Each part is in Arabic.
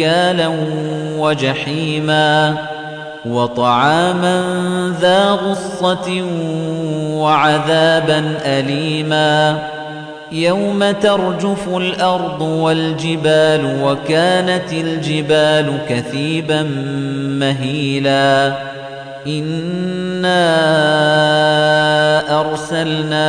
أنكالا وجحيما وطعاما ذا غصة وعذابا أليما يوم ترجف الأرض والجبال وكانت الجبال كثيبا مهيلا إنا أرسلنا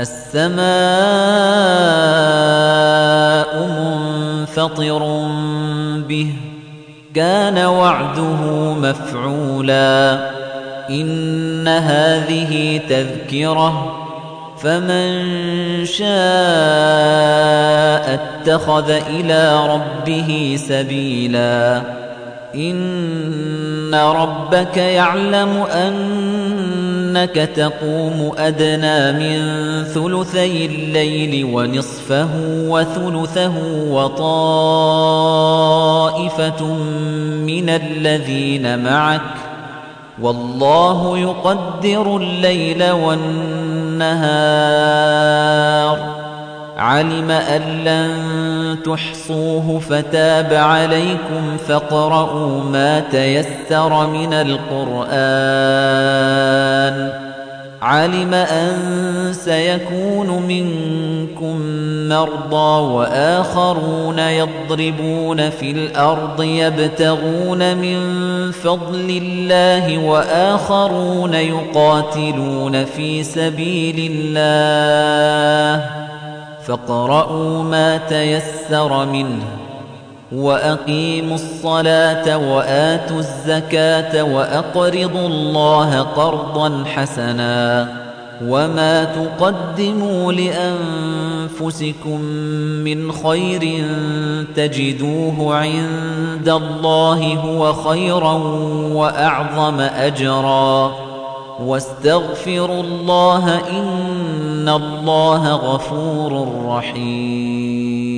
السماء منفطر به كان وعده مفعولا. إن هذه تذكرة فمن شاء اتخذ إلى ربه سبيلا. إن ربك يعلم أنك تقوم أدنى من ثلثي الليل ونصفه وثلثه وطائفة من الذين معك والله يقدر الليل والنهار. علم أن لن تحصوه فتاب عليكم فاقرؤوا ما تيسر من القرآن. علم أن سيكون منكم مرضى وآخرون يضربون في الأرض يبتغون من فضل الله وآخرون يقاتلون في سبيل الله فاقرؤوا ما تيسر منه وأقيموا الصلاة وآتوا الزكاة وأقرضوا الله قرضا حسنا وما تقدموا لأنفسكم من خير تجدوه عند الله هو خيرا وأعظم أجرا واستغفروا الله إن الله غفور رحيم